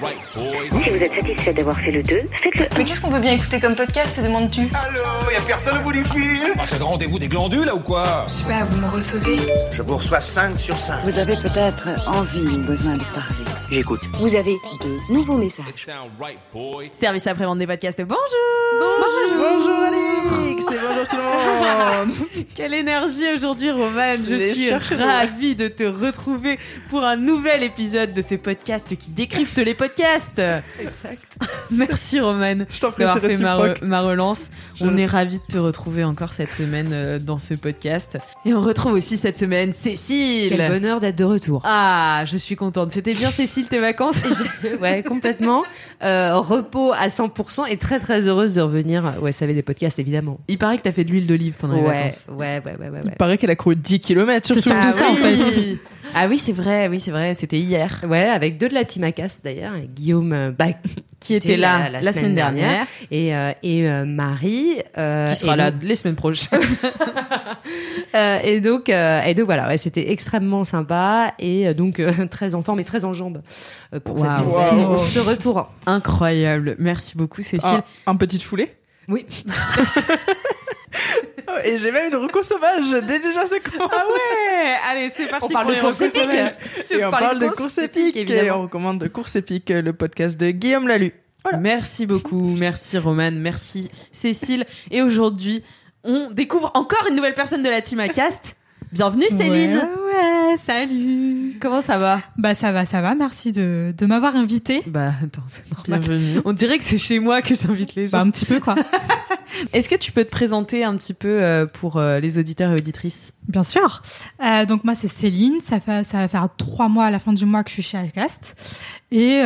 Boys. Si vous êtes satisfait d'avoir fait le 2, faites-le. Mais qu'est-ce qu'on peut bien écouter comme podcast, te demandes-tu Allô Y'a personne au bout du fil Ah, c'est le rendez-vous des glandules, là, ou quoi Je sais pas, vous me recevez Je vous reçois 5 sur 5. Vous avez peut-être envie ou besoin de parler. J'écoute. Vous avez de nouveaux messages. It sound right, boy. Service après-vente des podcasts, bonjour Bonjour Alix et bonjour tout le monde Quelle énergie aujourd'hui, Romane Je suis ravie de te retrouver pour un nouvel épisode de ce podcast qui décrypte les podcasts Exact. Merci, Romane, Je t'en prie, d'avoir c'est fait ma, réciproque. re- ma relance. Je- On est ravis de te retrouver encore cette semaine euh, dans ce podcast. Et on retrouve aussi cette semaine Cécile Quel bonheur d'être de retour. Ah, je suis contente. C'était bien, Cécile, tes vacances ouais, complètement. Euh, repos à 100% et très très heureuse de revenir. Ouais, ça avait des podcasts évidemment. Il paraît que t'as fait de l'huile d'olive pendant les Ouais, vacances. ouais, ouais, ouais, ouais, Il ouais. paraît qu'elle a couru 10 km surtout Ah ça, en oui. fait. Ah oui, c'est vrai, oui, c'est vrai, c'était hier. Ouais, avec deux de la team Acast d'ailleurs, Guillaume euh, bah, Qui était là la, semaine, dernière, et, euh, et euh, Marie. euh, qui sera et là donc- les semaines prochaines. euh, et donc, euh, et donc voilà, ouais, c'était extrêmement sympa et donc euh, très en forme et très en jambes pour cette ce retour. Incroyable. Merci beaucoup, Cécile. Un, un petite foulée Oui. Et j'ai même une reco sauvage. Dès déjà, c'est comment Ah ouais Allez, c'est parti On parle pour de les course recos épique. sauvages. Et on parle de course épique. Et évidemment. on recommande de course épique, le podcast de Guillaume Lalu. Merci beaucoup, merci Romane, merci Cécile. Et aujourd'hui, on découvre encore une nouvelle personne de la team Acast. Bienvenue Céline. Ouais, ouais, salut. Comment ça va? Bah ça va, ça va. Merci de, de m'avoir invité. Bah attends, c'est normal. Bienvenue. On dirait que c'est chez moi que j'invite les Bah gens. un petit peu quoi. Est-ce que tu peux te présenter un petit peu euh, pour euh, les auditeurs et auditrices? Bien sûr. Euh, donc moi c'est Céline. Ça fait ça va faire trois mois à la fin du mois que je suis chez Acast et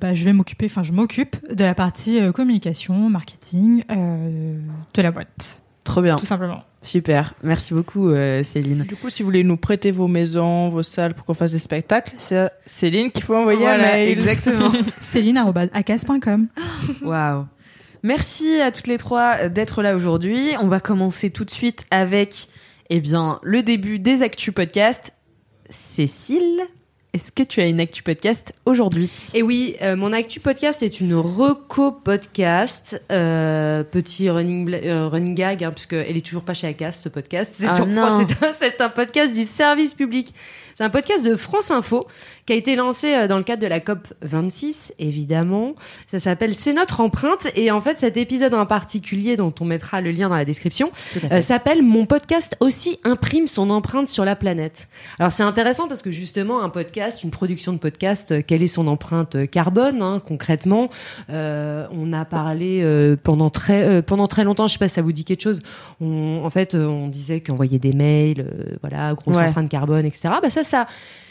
bah, je vais m'occuper, enfin je m'occupe de la partie communication, marketing de la boîte, Trop bien. tout simplement. Super. Merci beaucoup euh, Céline. Du coup, si vous voulez nous prêter vos maisons, vos salles pour qu'on fasse des spectacles, c'est à Céline qu'il faut envoyer Voilà, un mail. exactement. Céline@acast.com. Waouh. Merci à toutes les trois d'être là aujourd'hui. On va commencer tout de suite avec eh bien, le début des Actu Podcast. Cécile, est-ce que tu as une Actu Podcast aujourd'hui? Et oui, euh, mon actu podcast est une reco podcast, euh, petit running euh, running gag, hein, parce qu'elle est toujours pas chez Acast ce podcast. C'est Ah sur non. France- c'est un, c'est un podcast du service public. C'est un podcast de France Info qui a été lancé euh, dans le cadre de la COP 26, évidemment. Ça s'appelle C'est notre empreinte et en fait cet épisode en particulier dont on mettra le lien dans la description euh, s'appelle Mon podcast aussi imprime son empreinte sur la planète. Alors c'est intéressant parce que justement un podcast, une production de podcast, euh, quelle est son empreinte carbone hein, concrètement? Euh, On a parlé pendant très pendant très longtemps, je sais pas si ça vous dit quelque chose. On, en fait, on disait qu'envoyer des mails, voilà, grosse Ouais. empreinte carbone, etc. Bah ça, ça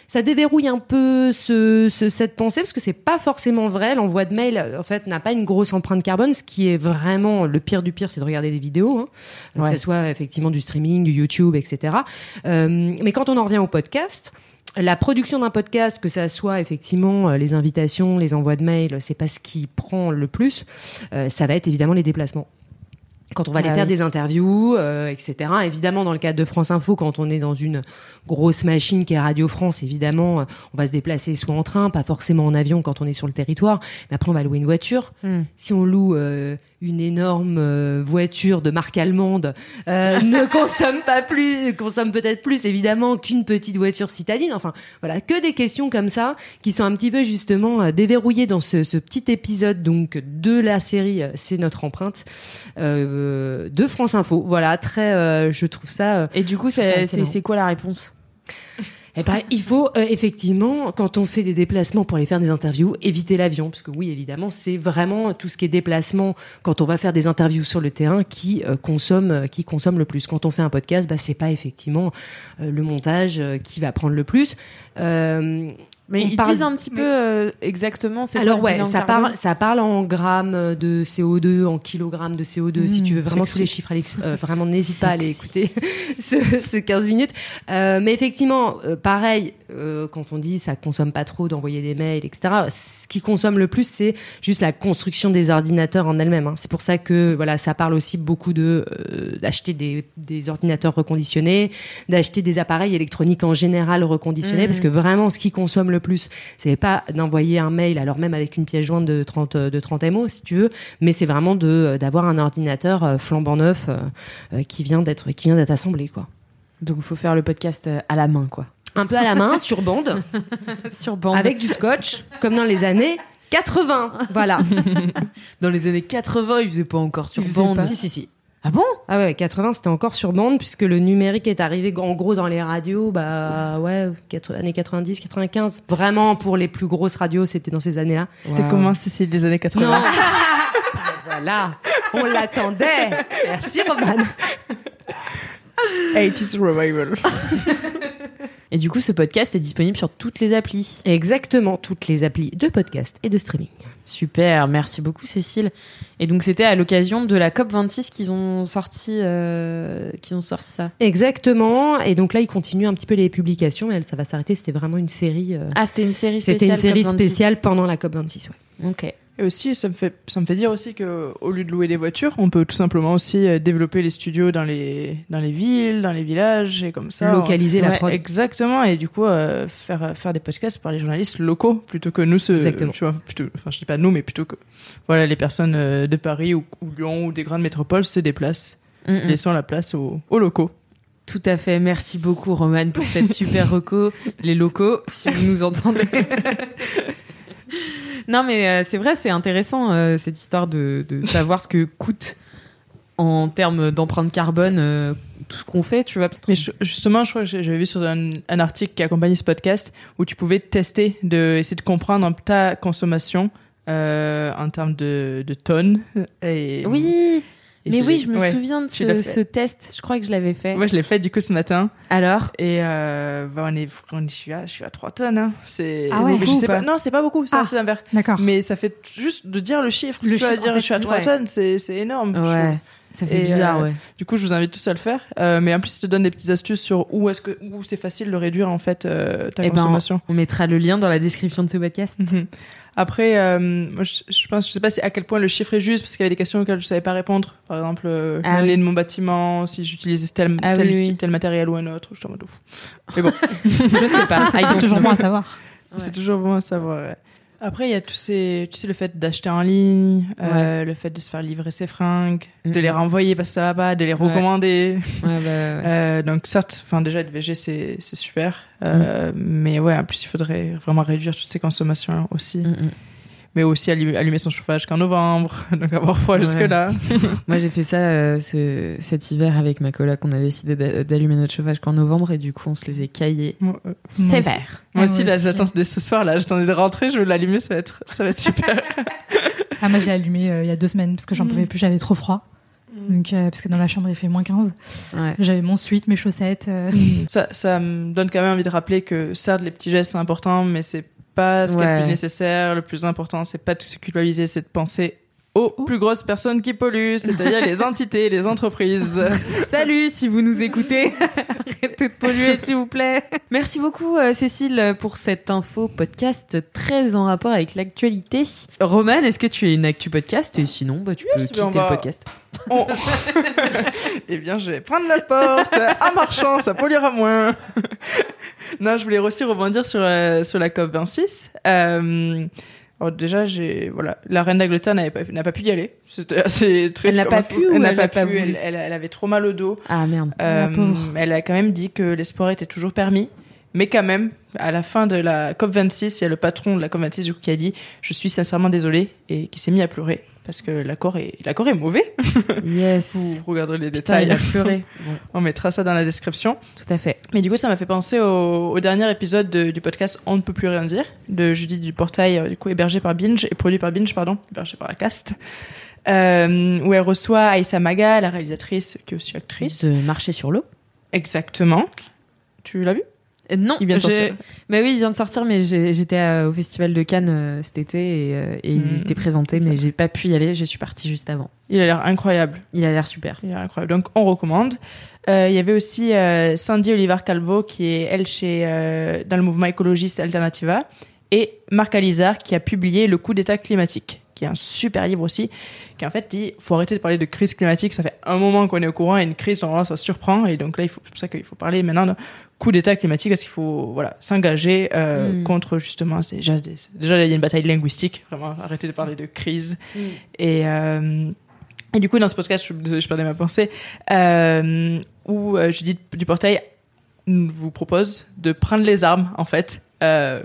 ça déverrouille un peu ce, ce- cette pensée parce que c'est pas forcément vrai. L'envoi de mail, euh, en fait, n'a pas une grosse empreinte carbone. Ce qui est vraiment le pire du pire, c'est de regarder des vidéos, hein, Ouais. que ce soit effectivement du streaming, du YouTube, etc. Euh, mais quand on en revient au podcast, la production d'un podcast, que ça soit effectivement euh, les invitations, les envois de mails, c'est pas ce qui prend le plus. Euh, ça va être évidemment les déplacements. Quand on va aller Ah faire oui. des interviews, euh, etc. Évidemment, dans le cadre de France Info, quand on est dans une grosse machine qui est Radio France, évidemment, euh, on va se déplacer soit en train, pas forcément en avion quand on est sur le territoire, mais après on va louer une voiture. Hmm. Si on loue euh, une énorme euh, voiture de marque allemande, euh, ne consomme pas plus, consomme peut-être plus évidemment qu'une petite voiture citadine. Enfin, voilà, que des questions comme ça qui sont un petit peu justement déverrouillées dans ce, ce petit épisode donc de la série C'est notre empreinte euh, de France Info. Voilà, très, euh, je trouve ça. euh, Et du coup, c'est quoi la réponse? Eh ben, il faut euh, effectivement, quand on fait des déplacements pour aller faire des interviews, éviter l'avion, parce que oui, évidemment, c'est vraiment tout ce qui est déplacement quand on va faire des interviews sur le terrain qui euh, consomme, qui consomme le plus. Quand on fait un podcast, bah, c'est pas effectivement euh, le montage qui va prendre le plus. Mais on ils parle- disent un petit peu euh, exactement. Alors ouais, ça carbone parle, ça parle en grammes de CO2, en kilogrammes de CO2. si Mmh, tu veux vraiment tous les chiffres, Alex, euh, vraiment n'hésite pas à aller écouter ce, ce 15 minutes. Euh, mais effectivement, euh, pareil, euh, quand on dit ça consomme pas trop d'envoyer des mails, etc. Ce qui consomme le plus, c'est juste la construction des ordinateurs en elle-même. hein. C'est pour ça que voilà, ça parle aussi beaucoup de d'acheter des, des ordinateurs reconditionnés, d'acheter des appareils électroniques en général reconditionnés, Mhm. parce que vraiment, ce qui consomme le plus, c'est pas d'envoyer un mail, alors même avec une pièce jointe de 30 de 30 MO si tu veux, mais c'est vraiment de d'avoir un ordinateur euh, flambant neuf euh, euh, qui vient d'être qui vient d'être assemblé quoi. Donc il faut faire le podcast euh, à la main, quoi. Un peu à la main, sur bande, Sur bande. avec du scotch, comme dans les années 80. Voilà. Dans les années 80, ils faisaient pas encore sur bande. pas. si si si. Ah bon? Ah ouais, 80 c'était encore sur bande puisque le numérique est arrivé en gros dans les radios bah ouais, années 90, 95. Vraiment pour les plus grosses radios, c'était dans ces années-là. C'était Wow. comment, Cécile, des années 80 Non. voilà, on l'attendait. Merci Roman. 80s Revival. Et du coup, ce podcast est disponible sur toutes les applis. Exactement, toutes les applis de podcast et de streaming. Super, merci beaucoup Cécile. Et donc c'était à l'occasion de la COP 26 qu'ils ont sorti, euh, qu'ils ont sorti ça. Exactement. Et donc là, il continue un petit peu les publications. Et elle, ça va s'arrêter. C'était vraiment une série. euh, Ah, c'était une série spéciale. C'était une série COP 26. spéciale pendant la COP 26. Ouais. Ok. Et aussi, ça me fait, ça me fait dire aussi que au lieu de louer des voitures, on peut tout simplement aussi euh, développer les studios dans les, dans les villes, dans les villages et comme ça. Localiser la Ouais, prod. Exactement. Et du coup, euh, faire, faire des podcasts par les journalistes locaux plutôt que nous, ce, Exactement. tu vois, plutôt, enfin, je dis pas nous, mais plutôt que, voilà, les personnes euh, de Paris ou, ou Lyon ou des grandes métropoles se déplacent, Mm, laissant la place aux, aux locaux. Tout à fait. Merci beaucoup Roman pour cette super reco. Les locaux, si vous nous entendez. non mais euh, c'est vrai, c'est intéressant euh, cette histoire de, de savoir ce que coûte en termes d'empreinte carbone euh, tout ce qu'on fait, tu vois. Mais je- justement, je crois que j'avais vu sur un, un article qui accompagnait ce podcast où tu pouvais tester, de, essayer de comprendre ta consommation en termes de, de tonnes. Et, Oui, et mais oui, je me ouais. souviens de ce, test. Je crois que je l'avais fait. Moi, je l'ai fait du coup ce matin. Alors Et euh, bah, on est, on est- je, suis à, je suis à 3 tonnes. Hein. C'est, Ah ouais. je sais pas. pas Non, c'est pas beaucoup, c'est Ah. assez inverse. D'accord. Mais ça fait juste de dire le chiffre. Le tu vois, chiffre, dire en fait, je suis à c'est- 3 ouais. tonnes, c'est, c'est énorme. je. Ouais, ça fait Et, bizarre, euh, ouais. Du coup, je vous invite tous à le faire. Euh, mais en plus, il te donne des petites astuces sur où est-ce que où c'est facile de réduire en fait euh, ta Eh ben, consommation. On mettra le lien dans la description de ce podcast. Mhm. Après, euh, moi, je, je pense, je sais pas si à quel point le chiffre est juste parce qu'il y avait des questions auxquelles je savais pas répondre. Par exemple, euh, Ah l'année oui. de mon bâtiment, si j'utilisais tel, Ah tel, oui, oui. tel matériel ou un autre. Je suis en mode ouf. Mais bon, Je sais pas. Ah, c'est toujours bon à savoir. c'est toujours bon à savoir. ouais. Après, il y a tous ces, tu sais, le fait d'acheter en ligne, euh, le fait de se faire livrer ses fringues, de les renvoyer parce que ça va pas, de les recommander. Ouais, bah. Euh, donc certes, enfin déjà être VG c'est c'est super, euh, mais ouais en plus il faudrait vraiment réduire toutes ces consommations aussi, Mm, mm. Mais aussi allumer, son chauffage qu'en novembre, donc avoir froid Ouais. jusque là. Moi, j'ai fait ça euh, ce- cet hiver avec ma coloc. On a décidé d'a- d'allumer notre chauffage qu'en novembre et du coup, on se les est caillés Moi, euh, Moi sévère. moi Ah, aussi moi là j'attends ce soir là, j'attendais de rentrer, je veux l'allumer, ça va être ça va être super. Ah, moi, j'ai allumé euh, il y a deux semaines parce que j'en Mhm. pouvais plus, j'avais trop froid. Donc, euh, parce que dans la chambre, il fait moins 15. Ouais. J'avais mon suite, mes chaussettes. euh, ça ça me donne quand même envie de rappeler que certes les petits gestes c'est important, mais c'est pas ce qui est le plus nécessaire. Le plus important c'est pas de se culpabiliser, c'est de penser aux plus grosses personnes qui polluent, c'est-à-dire les entités, les entreprises. Salut, si vous nous écoutez, arrêtez de polluer, s'il vous plaît. Merci beaucoup, euh, Cécile, pour cette info podcast très en rapport avec l'actualité. Roman, est-ce que tu es une actu podcast? Et sinon, bah, tu peux quitter va- le podcast. On- eh bien, je vais prendre la porte en marchant, ça polluera moins. non, je voulais aussi rebondir sur la, sur la COP 26. Euh, alors déjà, j'ai voilà, la reine d'Angleterre n'avait pas, n'a pas pu y aller. C'était assez triste. Elle n'a pas pu Elle n'a pas pu. Elle, elle- elle avait trop mal au dos. Ah merde. Euh, la pauvre. elle a quand même dit que les sports étaient toujours permis. Mais quand même, à la fin de la COP26, il y a le patron de la COP26 du coup, qui a dit « Je suis sincèrement désolé » et qui s'est mis à pleurer. Parce que l'accord est, l'accord est mauvais. Yes. Vous regarderez les Putain, détails. il a pleuré. Bon, On mettra ça dans la description. tout à fait. Mais du coup, ça m'a fait penser au, au dernier épisode de- du podcast On ne peut plus rien dire de Judith du Portail, euh, du coup hébergé par Binge et produit par Binge, pardon, hébergé par Acast, euh, où elle reçoit Aïssa Maga, la réalisatrice qui est aussi actrice. De marcher sur l'eau. Exactement. Tu l'as vu? Non, Il vient de sortir. Bah oui, il vient de sortir, mais j'étais au festival de Cannes euh, cet été et, euh, et Mhm. il était présenté, mais j'ai pas pu y aller. Je suis partie juste avant. Il a l'air incroyable. Il a l'air super. Il est incroyable. Donc, on recommande. Euh, il y avait aussi euh, Sandy Olivar Calvo, qui est, elle, chez, euh, dans le mouvement écologiste Alternativa, et Marc Alizar, qui a publié Le coup d'état climatique, qui est un super livre aussi, qui en fait dit faut arrêter de parler de crise climatique, ça fait un moment qu'on est au courant, et une crise, normalement, ça surprend, et donc là, il faut- c'est pour ça qu'il faut parler maintenant de coup d'état climatique, parce qu'il faut voilà, s'engager euh, Mm. contre, justement, déjà, il y a une bataille linguistique, vraiment, arrêter de parler de crise. Et, euh, et du coup, dans ce podcast, je je perdais ma pensée, euh, où euh, Judith Duportail vous propose de prendre les armes, en fait, euh,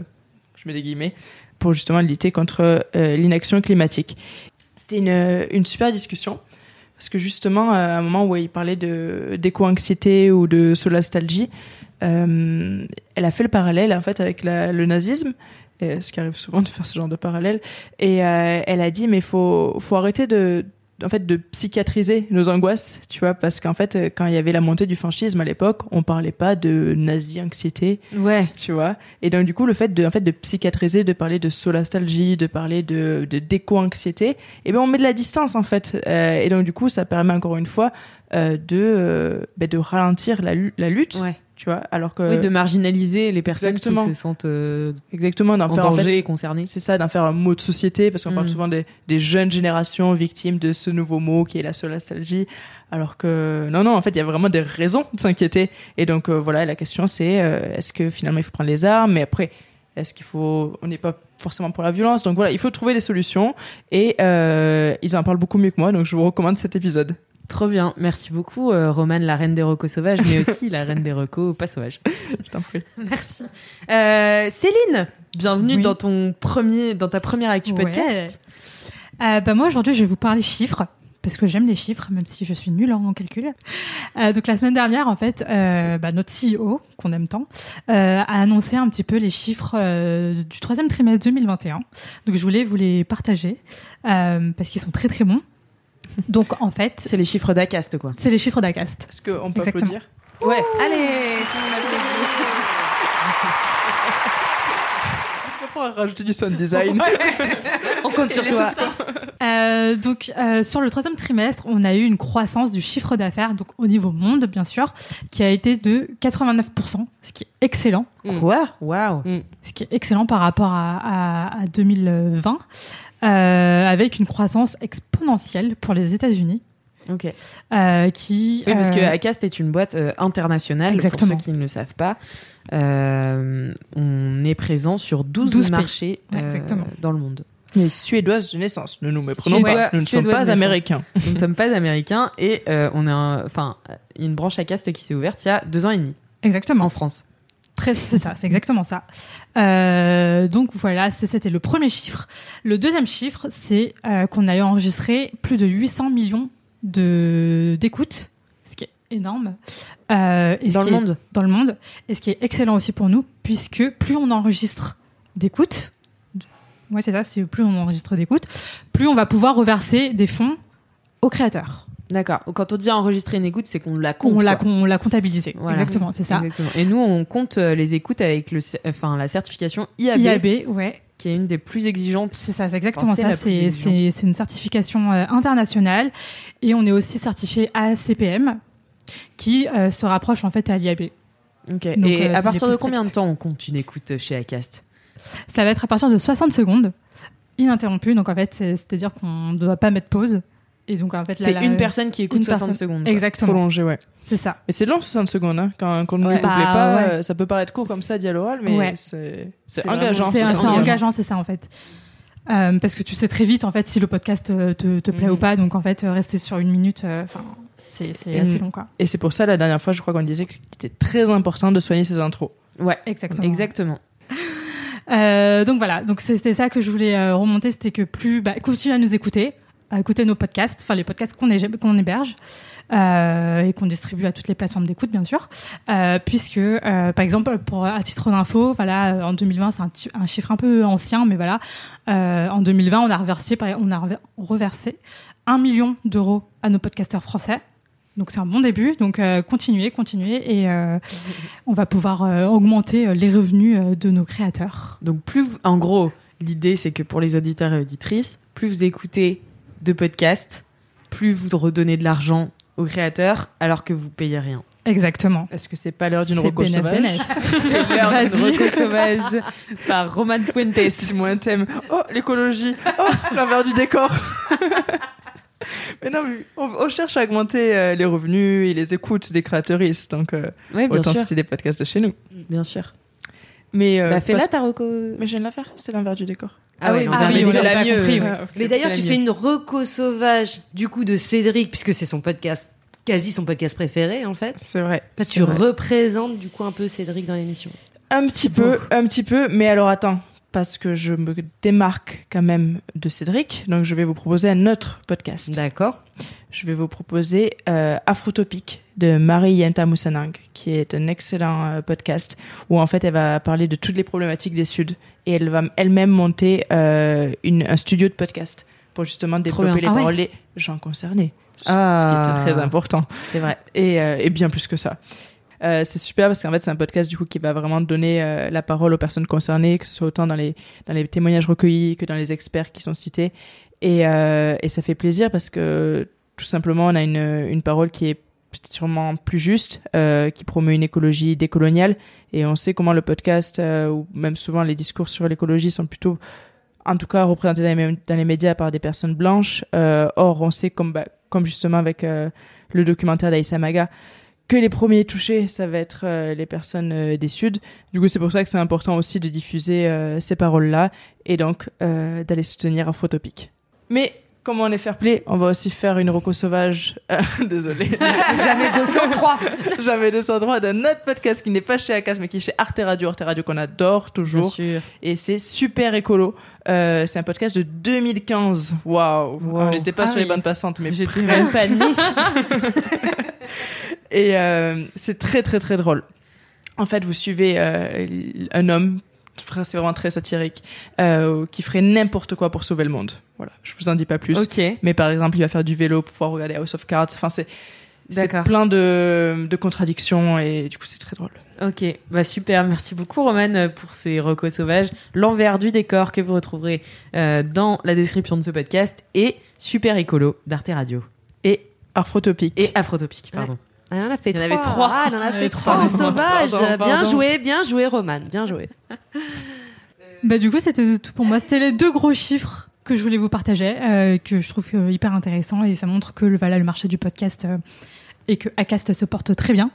je mets des guillemets, pour justement lutter contre euh, l'inaction climatique. C'était une, une super discussion, parce que justement, à un moment où il parlait d'éco-anxiété ou de solastalgie, euh, elle a fait le parallèle, en fait, avec le nazisme, euh, ce qui arrive souvent de faire ce genre de parallèle, et euh, elle a dit, mais faut, faut arrêter de, en fait, de psychiatriser nos angoisses, tu vois, parce qu'en fait, euh, quand il y avait la montée du fascisme à l'époque, on parlait pas de nazi-anxiété, Ouais. tu vois. Et donc, du coup, le fait de, en fait, de psychiatriser, de parler de solastalgie, de parler de, de d'éco-anxiété, eh ben, on met de la distance, en fait. Euh, et donc, du coup, ça permet encore une fois euh, de, euh, ben, de ralentir la, la lutte, Ouais. Tu vois, alors que. Oui, de marginaliser les personnes Exactement. qui se sentent euh, Exactement, en faire, en fait, danger concernées. c'est ça, d'en faire un mot de société, parce qu'on parle Mm. souvent des, des jeunes générations victimes de ce nouveau mot qui est la solastalgie. Alors que, non, non, en fait, il y a vraiment des raisons de s'inquiéter. Et donc, euh, voilà, la question c'est, euh, est-ce que finalement il faut prendre les armes? Mais après, est-ce qu'il faut. On n'est pas forcément pour la violence? Donc voilà, il faut trouver des solutions. Et euh, ils en parlent beaucoup mieux que moi, donc je vous recommande cet épisode. Trop bien. Merci beaucoup, euh, Romane, la reine des recos sauvages, mais aussi la reine des recos pas sauvages. Je t'en prie. Merci. Euh, Céline, bienvenue Oui. dans ton premier, dans ta première actu Ouais. podcast. Euh, bah moi aujourd'hui je vais vous parler chiffres parce que j'aime les chiffres même si je suis nulle en calcul. Euh, donc la semaine dernière en fait euh, bah, notre CEO qu'on aime tant euh, a annoncé un petit peu les chiffres euh, du troisième trimestre 2021. Donc je voulais vous les partager euh, parce qu'ils sont très très bons. Donc en fait C'est les chiffres d'Acast, quoi. c'est les chiffres d'Acast. Est-ce qu'on peut Exactement. applaudir Ouais. Allez, tout le monde applaudit. Est-ce qu'on pourra rajouter du sound design On compte sur toi. Euh, donc euh, sur le troisième trimestre, on a eu une croissance du chiffre d'affaires, donc au niveau monde bien sûr, qui a été de 89%, ce qui est excellent. Quoi? Waouh. ce qui est excellent par rapport à, à- à 2020, euh, avec une croissance exponentielle pour les États-Unis, Ok. euh, qui Oui, parce que euh, Acast est une boîte euh, internationale. Exactement. Pour ceux qui ne le savent pas, Euh, on est présent sur 12, 12 pays. marchés euh, dans le monde. Les Suédoises de naissance, ne nous méprenons Suédois- pas, nous ne sommes pas américains. Nous ne sommes pas américains et euh, on a, un- enfin, une branche Acast qui s'est ouverte il y a deux ans et demi exactement. en France. C'est ça, c'est exactement ça. Euh, donc voilà, c'était le premier chiffre. Le deuxième chiffre, c'est euh, qu'on a enregistré plus de 800 millions de d'écoutes, ce qui est énorme. Euh, et Dans le est- monde. dans le monde, et ce qui est excellent aussi pour nous, puisque plus on enregistre d'écoutes, ouais c'est ça, c'est plus on enregistre d'écoutes, plus on va pouvoir reverser des fonds aux créateurs. D'accord. Quand on dit enregistrer une écoute, c'est qu'on la compte. on l'a on l'a comptabilisé. Voilà. Exactement, c'est ça. Exactement. Et nous, on compte euh, les écoutes avec le, enfin, la certification IAB, IAB, ouais. qui est une des plus exigeantes. C'est ça, c'est exactement Enfin, ça. C'est exigeante. c'est- c'est une certification euh, internationale et on est aussi certifié ASCPM qui euh, se rapproche en fait à l'IAB. Ok. Donc, Et euh, à partir de combien de temps on compte une écoute chez Acast Ça va être à partir de 60 secondes, ininterrompu. Donc en fait, c'est- c'est-à-dire qu'on ne doit pas mettre pause. Et donc en fait, C'est une personne qui écoute une 60 personne- secondes. quoi. Exactement, Prolongé, ouais. c'est ça. Mais c'est long 60 secondes, hein. quand, quand on ne Ouais. le plaît Bah, pas, ouais. euh, ça peut paraître court comme ça, dit à l'oral, mais Ouais. c'est engageant. C'est engageant. engageant, c'est ça en fait. Euh, parce que tu sais très vite en fait si le podcast euh, te, te plaît ou pas. Donc en fait, euh, rester sur une minute, euh, enfin, c'est c'est assez long quoi. Et c'est pour ça, la dernière fois, je crois qu'on disait que c'était très important de soigner ses intros. Ouais, Exactement. exactement. Euh, donc voilà, donc c'était ça que je voulais euh, remonter, c'était que plus, bah, continuez à nous écouter, écouter nos podcasts, enfin les podcasts qu'on hé- qu'on héberge euh, et qu'on distribue à toutes les plateformes d'écoute, bien sûr. Euh, puisque, euh, par exemple, pour à titre d'info, voilà, en 2020, c'est un, chiffre un peu ancien, mais voilà, en 2020, on a reversé, on a rever- reversé un million d'euros à nos podcasteurs français. Donc c'est un bon début. Donc continuez, continuez, et on va pouvoir augmenter les revenus de nos créateurs. Donc plus, en gros, l'idée c'est que pour les auditeurs et auditrices, plus vous écoutez de podcasts, plus vous redonnez de l'argent aux créateurs alors que vous payez rien. Exactement. Est-ce que c'est pas l'heure d'une C'est reco sauvage. C'est l'heure d'une reco sauvage par Roman Fuentes. C'est moins un thème. Oh, l'écologie. Oh, l'envers du décor. mais non, mais on, on cherche à augmenter euh, les revenus et les écoutes des créateuristes. Donc, euh, bien autant sûr. citer des podcasts de chez nous. Bien sûr. Mais, euh, bah fais-la ta reco. Mais je viens de la faire. C'était l'envers du décor. Ah, oui, non, ah mais oui, on la a mieux. compris, ouais. Mais d'ailleurs, tu fais une reco sauvage du coup de Cédric, puisque c'est son podcast, quasi son podcast préféré en fait. C'est vrai. Là, tu vrai. représentes du coup un peu Cédric dans l'émission. Un petit peu, un petit peu. Mais alors attends, parce que je me démarque quand même de Cédric, donc je vais vous proposer un autre podcast. D'accord. Je vais vous proposer euh, Afrotopique de Marie Yenta Moussanang, qui est un excellent euh, podcast où en fait elle va parler de toutes les problématiques des Suds et elle va elle-même monter euh, une, un studio de podcast pour justement développer les Ah ouais. paroles des gens concernés, ce- Ah. ce qui était très important C'est vrai. et, euh, et bien plus que ça. Euh, c'est super parce qu'en fait c'est un podcast du coup qui va vraiment donner euh, la parole aux personnes concernées, que ce soit autant dans les témoignages recueillis que dans les experts qui sont cités. Et, euh, ça fait plaisir parce que tout simplement on a une parole qui est sûrement plus juste, qui promeut une écologie décoloniale. Et on sait comment le podcast ou même souvent les discours sur l'écologie sont plutôt en tout cas représentés dans les, médias par des personnes blanches. Or, on sait, comme, bah, justement avec le documentaire d'Aïssa Maga, que les premiers touchés, ça va être euh, les personnes euh, des Suds. Du coup, c'est pour ça que c'est important aussi de diffuser euh, ces paroles-là et donc d'aller soutenir Afrotopic. Mais comme on est fair play, on va aussi faire une roco sauvage. Désolé. Jamais 203. Jamais 203 d'un autre podcast qui n'est pas chez Acas mais qui est chez Arte Radio. Arte Radio qu'on adore Bien toujours. sûr. Et c'est super écolo. Euh, c'est un podcast de 2015. Waouh. Wow. On n'était pas Ah sur les oui. bonnes passantes, mais J'étais même pas. Et euh, c'est très très très drôle. En fait, vous suivez euh, un homme, c'est vraiment très satirique, euh, qui ferait n'importe quoi pour sauver le monde. Voilà, je vous en dis pas plus. Ok. Mais par exemple, il va faire du vélo pour pouvoir regarder House of Cards. Enfin, c'est c'est plein de, de contradictions et du coup, c'est très drôle. Ok, bah super, merci beaucoup Roman pour ces recos sauvages, l'envers du décor que vous retrouverez euh, dans la description de ce podcast et Super Écolo d'Arte Radio Et Afrotopique. et Afrotopique, pardon. Elle en a fait Il y en trois. avait trois. Ah, elle en a fait avait trois en trois. sauvage. Pardon, Bien joué, bien joué, Roman. Bien joué. Bah, du coup, c'était tout pour moi. C'était les deux gros chiffres que je voulais vous partager, euh, que je trouve euh, hyper intéressant et ça montre que le, voilà, le marché du podcast euh, et que Acast se porte très bien.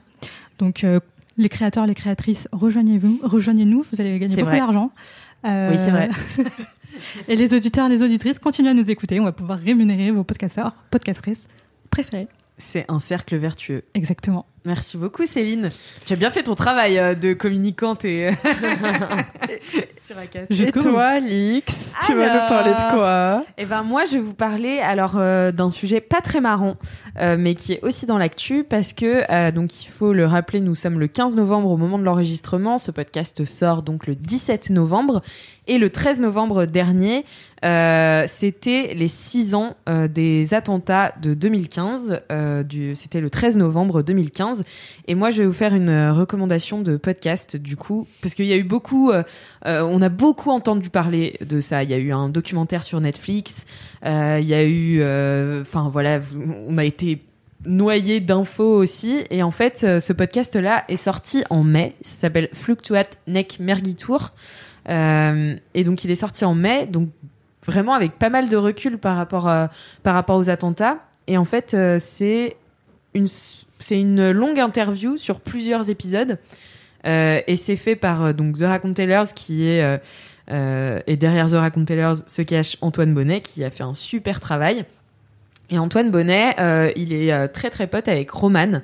Donc, euh, les créateurs, les créatrices, rejoignez-vous, rejoignez-nous, vous allez gagner beaucoup d'argent. Euh, Oui, c'est vrai. et les auditeurs, les auditrices, continuez à nous écouter. On va pouvoir rémunérer vos podcasteurs, podcastrices préférés. C'est un cercle vertueux. Exactement. Merci beaucoup Céline. Tu as bien fait ton travail euh, de communicante et sur Acast. Et Jusqu'au bout. toi, Lix, tu vas nous parler de quoi? Eh ben moi, je vais vous parler alors euh, d'un sujet pas très marrant, euh, mais qui est aussi dans l'actu parce que euh, donc il faut le rappeler, nous sommes le 15 novembre au moment de l'enregistrement. Ce podcast sort donc le 17 novembre et le 13 novembre dernier, euh, c'était les 6 ans euh, des attentats de 2015. euh, du, c'était le 13 novembre 2015. Et moi, je vais vous faire une euh, recommandation de podcast du coup, parce qu'il y a eu beaucoup, euh, euh, on a beaucoup entendu parler de ça. Il y a eu un documentaire sur Netflix. il y a eu, enfin voilà, on a été noyé d'infos aussi. Et en fait, ce podcast-là est sorti en mai. Ça s'appelle Fluctuat Nec Mergitur. Et donc, il est sorti en mai. Donc, vraiment avec pas mal de recul par rapport, par rapport aux attentats. Et en fait, c'est une, c'est une longue interview sur plusieurs épisodes. Euh, et c'est fait par euh, donc The Racontellers qui est euh, et derrière The Racontellers se cache Antoine Bonnet qui a fait un super travail. Et Antoine Bonnet, il est très très pote avec Roman,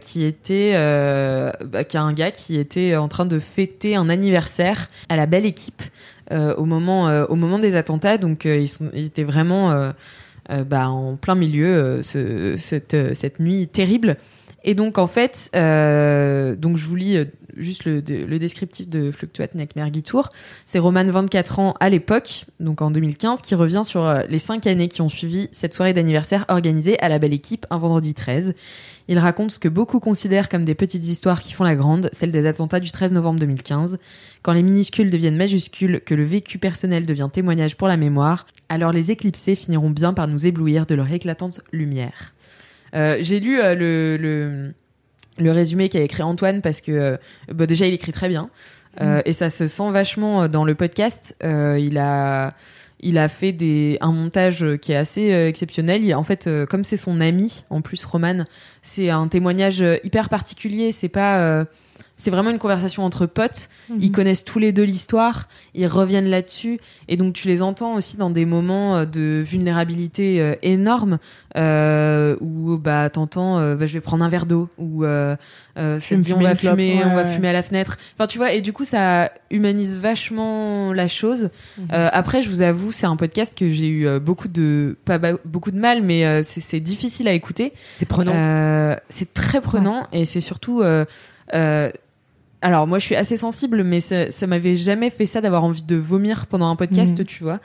qui était, bah, qui est un gars qui était en train de fêter un anniversaire à la belle équipe au moment des attentats. Donc ils étaient vraiment euh, bah, en plein milieu euh, ce- cette, euh, cette nuit terrible. Et donc en fait, donc je vous lis juste le, le descriptif de Fluctuate Neck Mergitour. C'est Roman, 24 ans à l'époque, donc en 2015, qui revient sur euh, les cinq années qui ont suivi cette soirée d'anniversaire organisée à la belle équipe un vendredi 13. Il raconte ce que beaucoup considèrent comme des petites histoires qui font la grande, celle des attentats du 13 novembre 2015. Quand les minuscules deviennent majuscules, que le vécu personnel devient témoignage pour la mémoire, alors les éclipsés finiront bien par nous éblouir de leur éclatante lumière. Euh, J'ai lu euh, le, le, le résumé qu'a écrit Antoine parce que euh, bah, déjà il écrit très bien Euh, et ça se sent vachement euh, dans le podcast. Euh, il a il a fait des, un montage qui est assez exceptionnel. Il, en fait, comme c'est son ami, en plus Roman, c'est un témoignage hyper particulier. C'est pas, euh, c'est vraiment une conversation entre potes. Ils connaissent tous les deux l'histoire, ils reviennent là-dessus, et donc tu les entends aussi dans des moments euh, de vulnérabilité euh, énorme euh, où bah t'entends, euh, bah, je vais prendre un verre d'eau ou cette vie, on va fumer, on Ouais, va fumer à la fenêtre. Enfin tu vois, et du coup ça humanise vachement la chose. Mhm. Après, je vous avoue, c'est un podcast que j'ai eu beaucoup de pas beaucoup de mal, mais c'est difficile à écouter. C'est prenant. C'est très prenant et c'est surtout. euh, alors moi, je suis assez sensible, mais ça, ça m'avait jamais fait ça d'avoir envie de vomir pendant un podcast, Mhm. tu vois.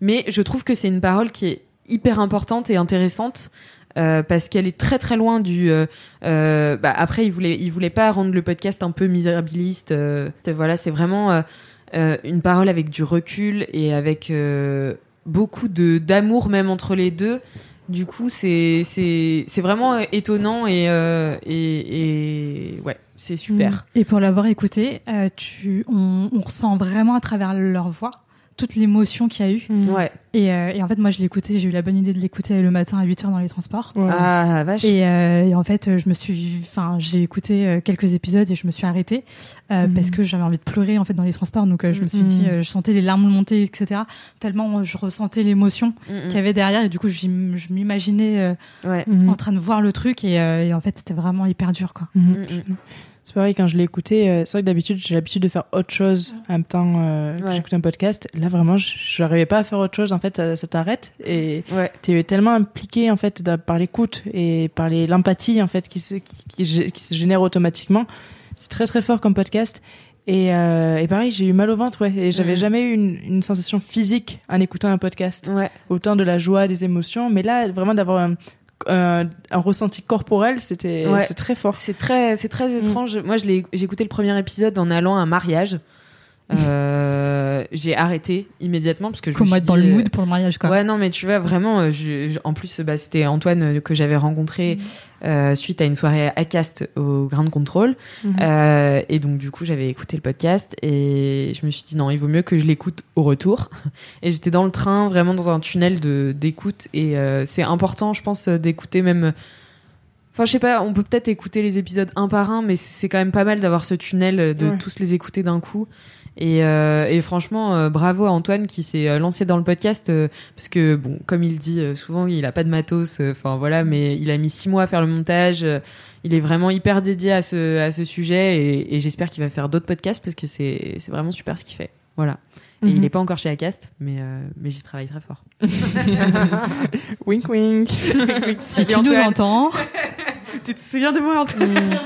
Mais je trouve que c'est une parole qui est hyper importante et intéressante. euh, parce qu'elle est très très loin du. euh, euh, bah, après, il voulait, il voulait pas rendre le podcast un peu misérabiliste. c'est- voilà, c'est vraiment une parole avec du recul et avec beaucoup de d'amour même entre les deux. Du coup, c'est vraiment euh, étonnant et euh, et, et ouais, c'est super. Et pour l'avoir écouté, euh, tu, on, on ressent vraiment à travers leur voix toute l'émotion qu'il y a eu. Ouais. Et, euh, et en fait, moi, je l'ai écouté, j'ai eu la bonne idée de l'écouter le matin à 8h dans les transports. Ah la vache. Et, euh, et en fait, je me suis, enfin, j'ai écouté euh, quelques épisodes et je me suis arrêtée euh, Mhm. parce que j'avais envie de pleurer en fait dans les transports. Donc, euh, je me suis Mhm. dit, euh, je sentais les larmes monter, etc. Tellement je ressentais l'émotion Mm, mm. qu'il y avait derrière et du coup, je m'imaginais Ouais. En train de voir le truc et, euh, et en fait, c'était vraiment hyper dur, quoi. C'est pareil, quand je l'ai écouté, euh, c'est vrai que d'habitude, j'ai l'habitude de faire autre chose en même temps euh, que Ouais. j'écoute un podcast. Là, vraiment, je n'arrivais pas à faire autre chose. En fait, ça, ça t'arrête et Ouais. tu es tellement impliqué en fait par l'écoute et par l'empathie en fait qui se, qui, qui gé- qui se génère automatiquement. C'est très très fort comme podcast. Et, euh, et pareil, j'ai eu mal au ventre, ouais. Et j'avais Mhm. jamais eu une, une sensation physique en écoutant un podcast. Ouais. Autant de la joie, des émotions, mais là, vraiment d'avoir un, un, un ressenti corporel, c'était Ouais. très fort. C'est très, c'est très étrange. Moi, je l'ai, j'ai écouté le premier épisode en allant à un mariage. Euh, j'ai arrêté immédiatement parce que je me Comment suis être dans le euh, mood pour le mariage, quoi. Ouais, non, mais tu vois, vraiment, euh, je, je- en plus, bah, c'était Antoine que j'avais rencontré euh, suite à une soirée à Cast au Ground Control. Mhm. Euh, et donc, du coup, j'avais écouté le podcast et je me suis dit, non, il vaut mieux que je l'écoute au retour. Et j'étais dans le train, vraiment dans un tunnel de, d'écoute. Et c'est important, je pense, d'écouter même. Enfin, je sais pas, on peut peut-être écouter les épisodes un par un, mais c'est quand même pas mal d'avoir ce tunnel, de Ouais. tous les écouter d'un coup. Et, euh, et franchement, euh, bravo à Antoine qui s'est euh, lancé dans le podcast parce que bon, comme il dit souvent, il a pas de matos. Enfin voilà, mais il a mis six mois à faire le montage. il est vraiment hyper dédié à ce à ce sujet et, et j'espère qu'il va faire d'autres podcasts parce que c'est c'est vraiment super ce qu'il fait. Voilà. Et Mhm. il est pas encore chez Acast, mais euh, mais j'y travaille très fort. Wink wink. Si tu nous entends, tu te souviens de moi, Antoine?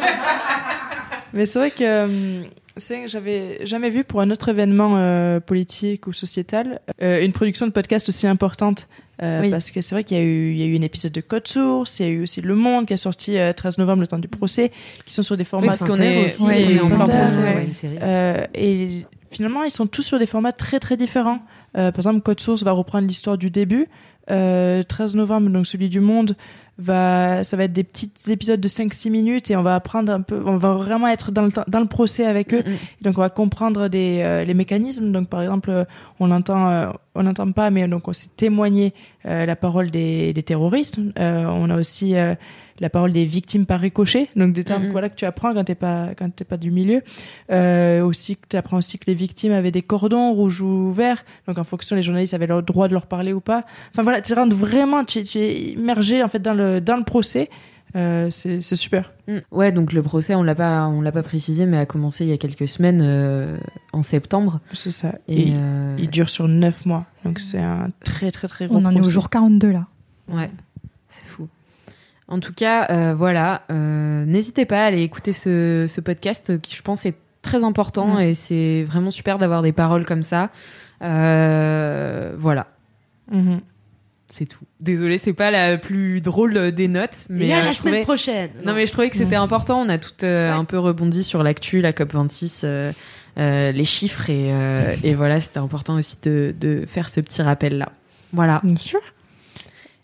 Mais c'est vrai que c'est vrai que j'avais jamais vu pour un autre événement euh, politique ou sociétal euh, une production de podcast aussi importante. Euh, Oui. Parce que c'est vrai qu'il y a eu il y a eu un épisode de Code Source, il y a eu aussi Le Monde qui a sorti euh, 13 novembre le temps du procès, qui sont sur des formats parce qu'on est aussi Ouais, et en plein Inter, procès, ouais. ouais. une série. Euh, et finalement, ils sont tous sur des formats très très différents. Euh, par exemple, Code Source va reprendre l'histoire du début. Euh, 13 novembre, donc celui du monde, va, ça va être des petits épisodes de 5-6 minutes et on va apprendre un peu, on va vraiment être dans le, dans le procès avec eux. Mm, mm. Donc on va comprendre des, euh, les mécanismes. Donc par exemple, euh, on entend, euh, on n'entend pas, mais donc on sait témoigner euh, la parole des, des terroristes. Euh, on a aussi euh, la parole des victimes par ricochet, donc des termes voilà que tu apprends quand t'es pas quand t'es pas du milieu. Euh, aussi tu apprends aussi que les victimes avaient des cordons rouges ou verts, donc en fonction les journalistes avaient le droit de leur parler ou pas. Enfin voilà, tu rentres vraiment, tu, tu es immergé en fait dans le dans le procès. Euh, c'est super. Mm. Ouais, donc le procès, on l'a pas, on l'a pas précisé, mais a commencé il y a quelques semaines, euh, en septembre. C'est ça. Et, Et euh, il dure sur neuf mois, donc c'est un très très très gros on en est au jour 42 là. Ouais, c'est fou. En tout cas, euh, voilà, euh, n'hésitez pas à aller écouter ce, ce podcast qui, je pense, est très important Mm. et c'est vraiment super d'avoir des paroles comme ça. Euh, voilà, Mhm. C'est tout. Désolée, c'est pas la plus drôle des notes, mais Et à euh, la semaine trouvais- prochaine. Non, mais je trouvais que c'était Mm. important. On a tout euh, Ouais. un peu rebondi sur l'actu, la COP 26, euh, euh, les chiffres et, euh, et voilà, c'était important aussi de, de faire ce petit rappel là. Voilà. Bien sûr.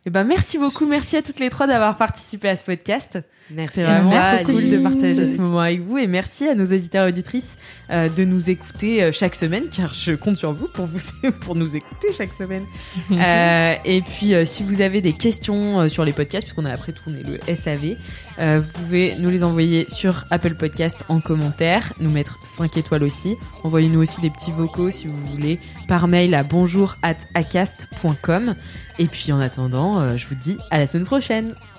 Et ben merci beaucoup, merci à toutes les trois d'avoir participé à ce podcast. Merci. C'est vraiment Merci. cool de partager ce moment avec vous et merci à nos auditeurs et auditrices euh, de nous écouter euh, chaque semaine car je compte sur vous pour vous pour nous écouter chaque semaine. Euh, et puis si vous avez des questions sur les podcasts puisqu'on a après tout on est le SAV, vous pouvez nous les envoyer sur Apple Podcast en commentaire, nous mettre 5 étoiles aussi. Envoyez-nous aussi des petits vocaux si vous voulez par mail à bonjour at acast.com. Et puis en attendant, je vous dis à la semaine prochaine.